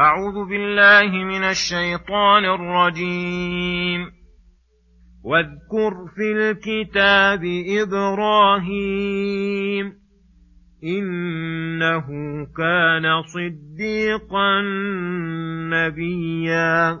أعوذ بالله من الشيطان الرجيم. واذكر في الكتاب إبراهيم إنه كان صديقا نبيا.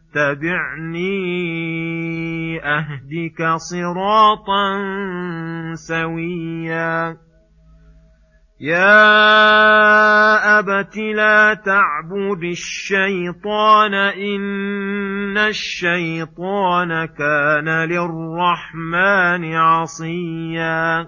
اتبعني أهدك صراطا سويا. يا أبت لا تعبد الشيطان إن الشيطان كان للرحمن عصيا.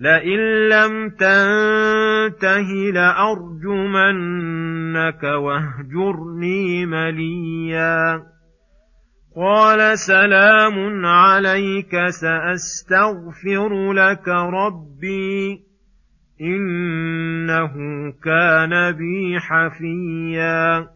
لئن لم تنته لأرجمنك واهجرني مليا قال سلام عليك سأستغفر لك ربي إنه كان بي حفيا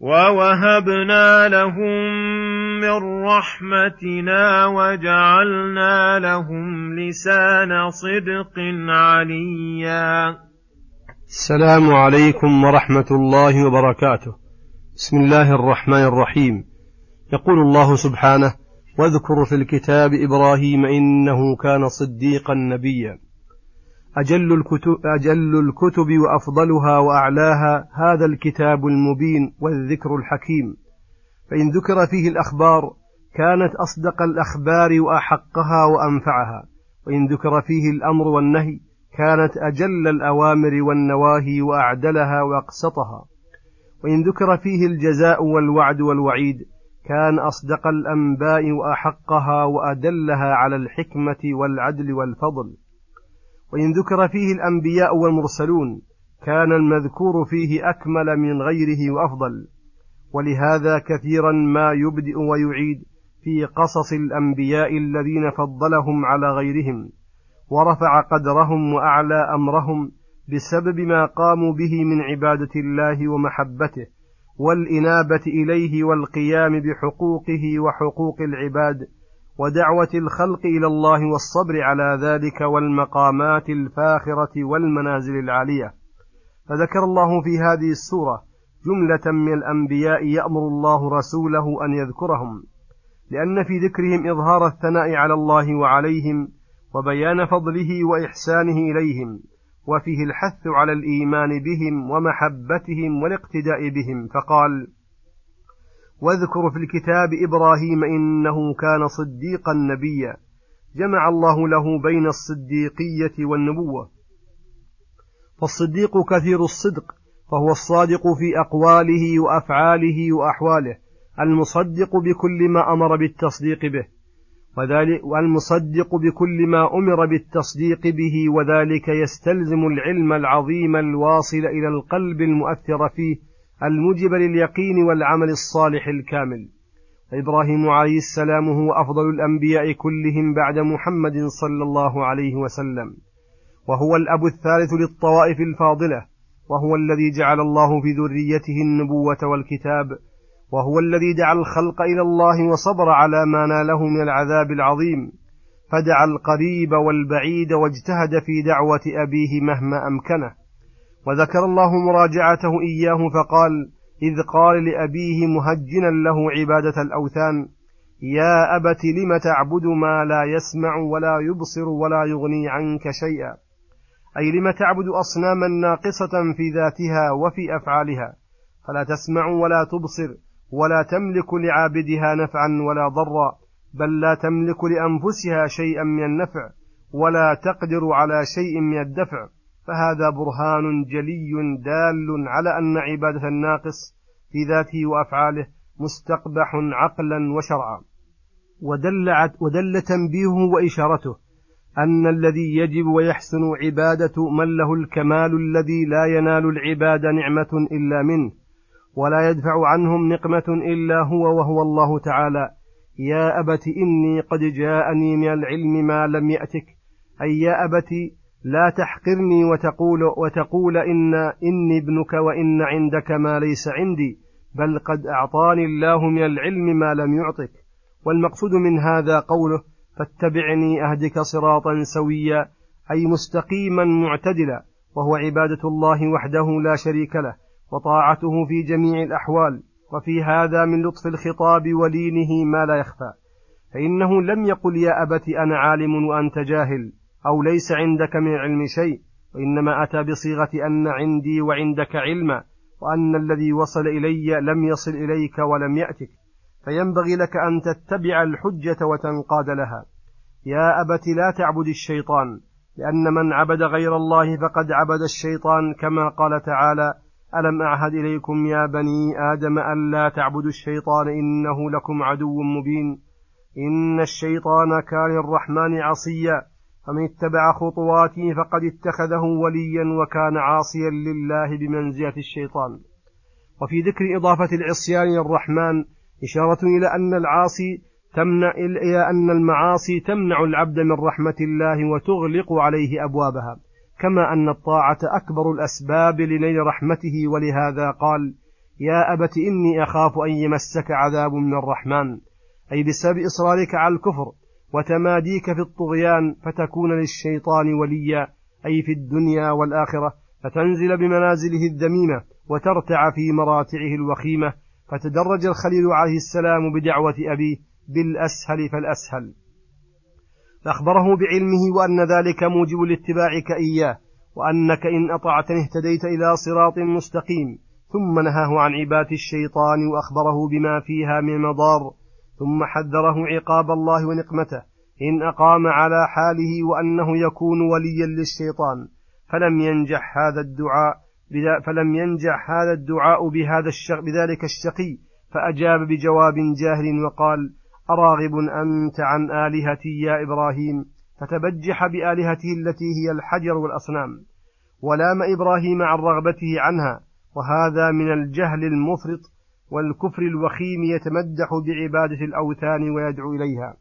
ووهبنا لهم من رحمتنا وجعلنا لهم لسان صدق عليا. السلام عليكم ورحمة الله وبركاته. بسم الله الرحمن الرحيم. يقول الله سبحانه واذكر في الكتاب إبراهيم إنه كان صديقا نبيا. أجل الكتب, أجل الكتب وأفضلها وأعلاها هذا الكتاب المبين والذكر الحكيم. فإن ذكر فيه الأخبار كانت أصدق الأخبار وأحقها وأنفعها. وإن ذكر فيه الأمر والنهي كانت أجل الأوامر والنواهي وأعدلها وأقسطها. وإن ذكر فيه الجزاء والوعد والوعيد كان أصدق الأنباء وأحقها وأدلها على الحكمة والعدل والفضل. وإن ذكر فيه الأنبياء والمرسلون كان المذكور فيه أكمل من غيره وأفضل. ولهذا كثيرا ما يبدئ ويعيد في قصص الأنبياء الذين فضلهم على غيرهم ورفع قدرهم وأعلى أمرهم بسبب ما قاموا به من عبادة الله ومحبته والإنابة إليه والقيام بحقوقه وحقوق العباد ودعوة الخلق إلى الله والصبر على ذلك والمقامات الفاخرة والمنازل العالية. فذكر الله في هذه السورة جملة من الأنبياء يأمر الله رسوله أن يذكرهم لأن في ذكرهم إظهار الثناء على الله وعليهم وبيان فضله وإحسانه إليهم وفيه الحث على الإيمان بهم ومحبتهم والاقتداء بهم. فقال واذكر في الكتاب إبراهيم إنه كان صديقا نبيا جمع الله له بين الصديقية والنبوة. فالصديق كثير الصدق فهو الصادق في أقواله وأفعاله وأحواله المصدق بكل ما أمر بالتصديق به وذلك والمصدق بكل ما أمر بالتصديق به وذلك يستلزم العلم العظيم الواصل إلى القلب المؤثر فيه الموجب لليقين والعمل الصالح الكامل. فإبراهيم عليه السلام هو أفضل الأنبياء كلهم بعد محمد صلى الله عليه وسلم. وهو الأب الثالث للطوائف الفاضلة. وهو الذي جعل الله في ذريته النبوة والكتاب. وهو الذي دعا الخلق إلى الله وصبر على ما ناله من العذاب العظيم. فدعا القريب والبعيد واجتهد في دعوة أبيه مهما أمكنه. وذكر الله مراجعته إياه فقال إذ قال لأبيه مهجنا له عبادة الأوثان يا أبت لم تعبد ما لا يسمع ولا يبصر ولا يغني عنك شيئا؟ أي لم تعبد أصناما ناقصة في ذاتها وفي أفعالها فلا تسمع ولا تبصر ولا تملك لعابدها نفعا ولا ضرا بل لا تملك لأنفسها شيئا من النفع ولا تقدر على شيء من الدفع. فهذا برهان جلي دال على أن عبادة الناقص في ذاته وأفعاله مستقبح عقلا وشرعا. ودل, ودل تنبيهه وإشارته أن الذي يجب ويحسن عبادة من له الكمال الذي لا ينال العباد نعمة إلا منه ولا يدفع عنهم نقمة إلا هو وهو الله تعالى. يا أبت إني قد جاءني من العلم ما لم يأتك. أي يا أبت لا تحقرني وتقول وتقول إن إني ابنك وإن عندك ما ليس عندي بل قد أعطاني الله من العلم ما لم يعطك. والمقصود من هذا قوله فاتبعني أهدك صراطا سويا أي مستقيما معتدلا وهو عبادة الله وحده لا شريك له وطاعته في جميع الأحوال وفي هذا من لطف الخطاب ولينه ما لا يخفى. فإنه لم يقل يا أبت أنا عالم وأنت جاهل. أو ليس عندك من العلم شيء وإنما أتى بصيغة أن عندي وعندك علما وأن الذي وصل إلي لم يصل إليك ولم يأتك. فينبغي لك أن تتبع الحجة وتنقاد لها. يا أبت لا تعبد الشيطان لأن من عبد غير الله فقد عبد الشيطان كما قال تعالى ألم أعهد إليكم يا بني آدم ألا تعبدوا الشيطان إنه لكم عدو مبين. إن الشيطان كان الرحمن عصيا. فمن اتبع خطواته فقد اتخذه وليا وكان عاصيا لله بمنزلة الشيطان. وفي ذكر إضافة العصيان للرحمن إشارة إلى أن العاصي تمنع إلى أن المعاصي تمنع العبد من رحمة الله وتغلق عليه أبوابها كما أن الطاعة أكبر الأسباب لنيل رحمته ولهذا قال يا أبت إني أخاف أن يمسك عذاب من الرحمن. أي بسبب إصرارك على الكفر. وتماديك في الطغيان فتكون للشيطان وليا أي في الدنيا والآخرة فتنزل بمنازله الذميمة وترتع في مراتعه الوخيمة فتدرج الخليل عليه السلام بدعوة أبيه بالأسهل فالأسهل. فأخبره بعلمه وأن ذلك موجب لاتباعك إياه وأنك إن أطعتني اهتديت إلى صراط مستقيم ثم نهاه عن عبادة الشيطان وأخبره بما فيها من مضار ثم حذره عقاب الله ونقمته إن أقام على حاله وأنه يكون وليا للشيطان فلم ينجح هذا الدعاء فلم ينجح هذا الدعاء بهذا الشق بذلك الشقي فأجاب بجواب جاهل وقال أراغب أنت عن آلهتي يا إبراهيم؟ فتبجح بآلهته التي هي الحجر والأصنام ولام إبراهيم عن رغبته عنها وهذا من الجهل المفرط والكفر الوخيم يتمدح بعبادة الأوثان ويدعو إليها.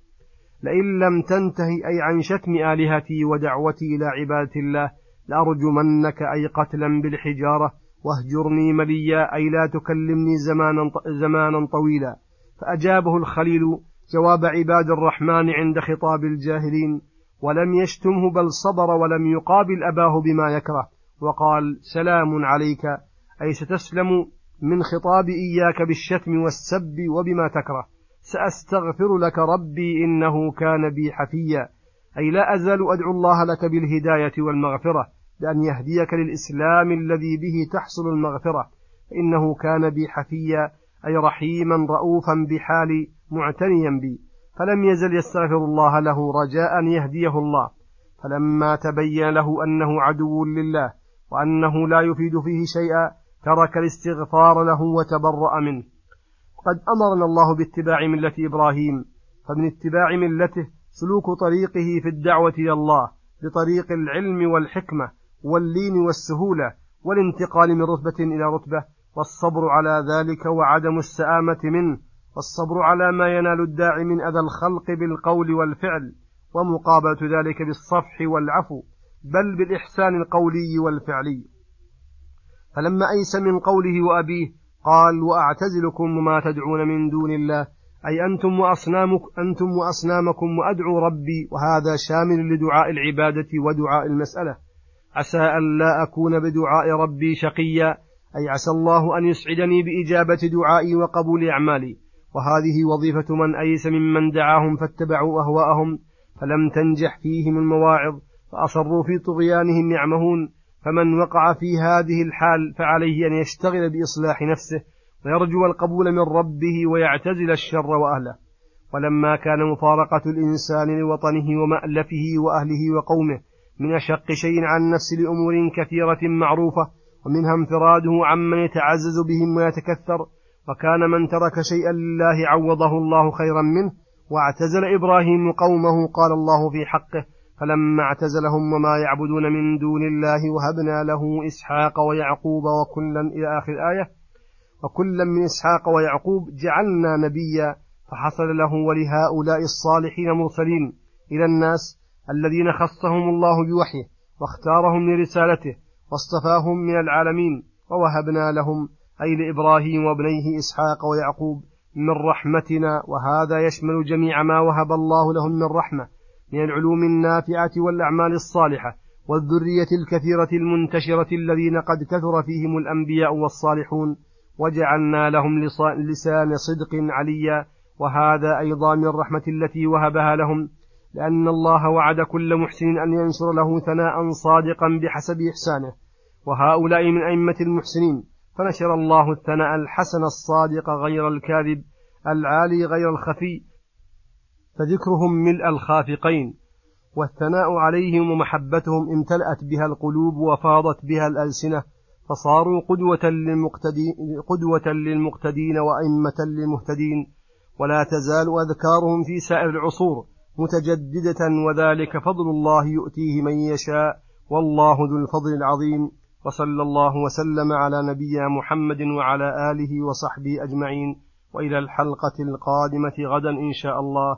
لئن لم تنتهي أي عن شتم آلهتي ودعوتي إلى عبادة الله لأرجمنك أي قتلا بالحجارة واهجرني مليا أي لا تكلمني زمانا, زمانا طويلا. فأجابه الخليل جواب عباد الرحمن عند خطاب الجاهلين ولم يشتمه بل صبر ولم يقابل أباه بما يكره. وقال سلام عليك. أي ستسلم من خطاب إياك بالشتم والسب وبما تكره. سأستغفر لك ربي إنه كان بي حفيا. أي لا أزال أدعو الله لك بالهداية والمغفرة بأن يهديك للإسلام الذي به تحصل المغفرة. فإنه كان بي حفيا أي رحيما رؤوفا بحالي معتنيا بي. فلم يزل يستغفر الله له رجاء أن يهديه الله. فلما تبين له أنه عدو لله وأنه لا يفيد فيه شيئا ترك الاستغفار له وتبرأ منه. قد أمرنا الله باتباع ملة إبراهيم فمن اتباع ملته سلوك طريقه في الدعوة إلى الله بطريق العلم والحكمة واللين والسهولة والانتقال من رتبة إلى رتبة والصبر على ذلك وعدم السآمة منه والصبر على ما ينال الداعي من أذى الخلق بالقول والفعل ومقابلة ذلك بالصفح والعفو بل بالإحسان القولي والفعلي. فلما أيس من قوله وأبيه قال وأعتزلكم وما تدعون من دون الله أي أنتم وأصنامكم أنتم وأصنامكم وأدعو ربي وهذا شامل لدعاء العبادة ودعاء المسألة. عسى أن لا أكون بدعاء ربي شقيا أي عسى الله أن يسعدني بإجابة دعائي وقبول أعمالي. وهذه وظيفة من أيس ممن دعاهم فاتبعوا أهواءهم فلم تنجح فيهم المواعظ فأصروا في طغيانهم يعمهون. فمن وقع في هذه الحال فعليه أن يشتغل بإصلاح نفسه ويرجو القبول من ربه ويعتزل الشر وأهله. ولما كان مفارقة الإنسان لوطنه ومألفه وأهله وقومه من أشق شيء عن نفس لأمور كثيرة معروفة ومنها انفراده عمن يتعزز بهم ويتكثر وكان من ترك شيئا لله عوضه الله خيرا منه واعتزل إبراهيم قومه قال الله في حقه فلما اعتزلهم وما يعبدون من دون الله وهبنا له إسحاق ويعقوب وكلا إلى آخر الآية وكلا من إسحاق ويعقوب جعلنا نبيا فحصل له ولهؤلاء الصالحين مرسلين إلى الناس الذين خصهم الله بوحيه واختارهم لرسالته واصطفاهم من العالمين ووهبنا لهم أي لإبراهيم وابنيه إسحاق ويعقوب من رحمتنا وهذا يشمل جميع ما وهب الله لهم من رحمة. من العلوم النافعة والأعمال الصالحة والذرية الكثيرة المنتشرة الذين قد كثر فيهم الأنبياء والصالحون وجعلنا لهم لسان صدق عليا وهذا أيضا من الرحمة التي وهبها لهم لأن الله وعد كل محسن أن ينشر له ثناء صادقا بحسب إحسانه. وهؤلاء من أئمة المحسنين فنشر الله الثناء الحسن الصادق غير الكاذب العالي غير الخفي فذكرهم ملء الخافقين والثناء عليهم ومحبتهم امتلأت بها القلوب وفاضت بها الألسنة فصاروا قدوة للمقتدين, قدوة للمقتدين وأئمة للمهتدين ولا تزال أذكارهم في سائر العصور متجددة وذلك فضل الله يؤتيه من يشاء والله ذو الفضل العظيم وصلى الله وسلم على نبينا محمد وعلى آله وصحبه أجمعين وإلى الحلقة القادمة غدا إن شاء الله.